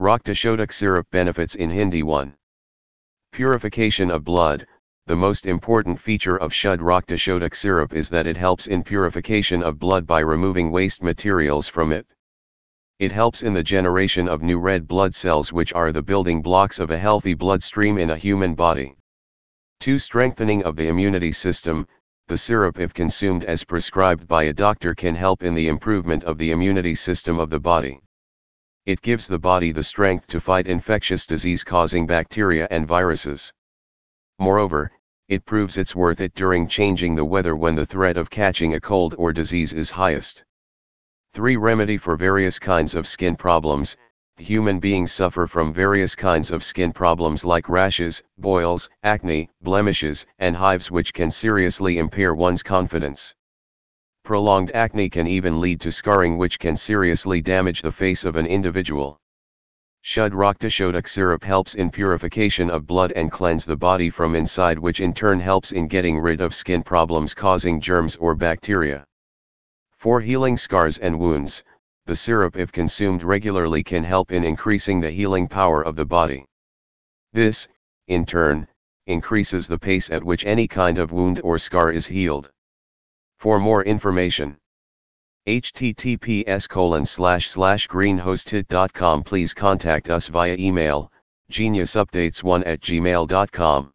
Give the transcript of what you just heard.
Raktashodhak syrup benefits in Hindi 1. Purification of blood. The most important feature of Shuddh Raktashodhak syrup is that it helps in purification of blood by removing waste materials from it. It helps in the generation of new red blood cells which are the building blocks of a healthy bloodstream in a human body. 2. Strengthening of the immunity system. The syrup if consumed as prescribed by a doctor can help in the improvement of the immunity system of the body. It gives the body the strength to fight infectious disease causing bacteria and viruses. Moreover, it proves its worth it during changing the weather when the threat of catching a cold or disease is highest. 3. Remedy for various kinds of skin problems. Human beings suffer from various kinds of skin problems like rashes, boils, acne, blemishes, and hives which can seriously impair one's confidence. Prolonged acne can even lead to scarring which can seriously damage the face of an individual. Shuddh Raktashodhak syrup helps in purification of blood and cleanse the body from inside which in turn helps in getting rid of skin problems causing germs or bacteria. For healing scars and wounds, the syrup if consumed regularly can help in increasing the healing power of the body. This, in turn, increases the pace at which any kind of wound or scar is healed. For more information, https colon slash slash greenhosted.com please contact us via email, geniusupdates1 at gmail.com.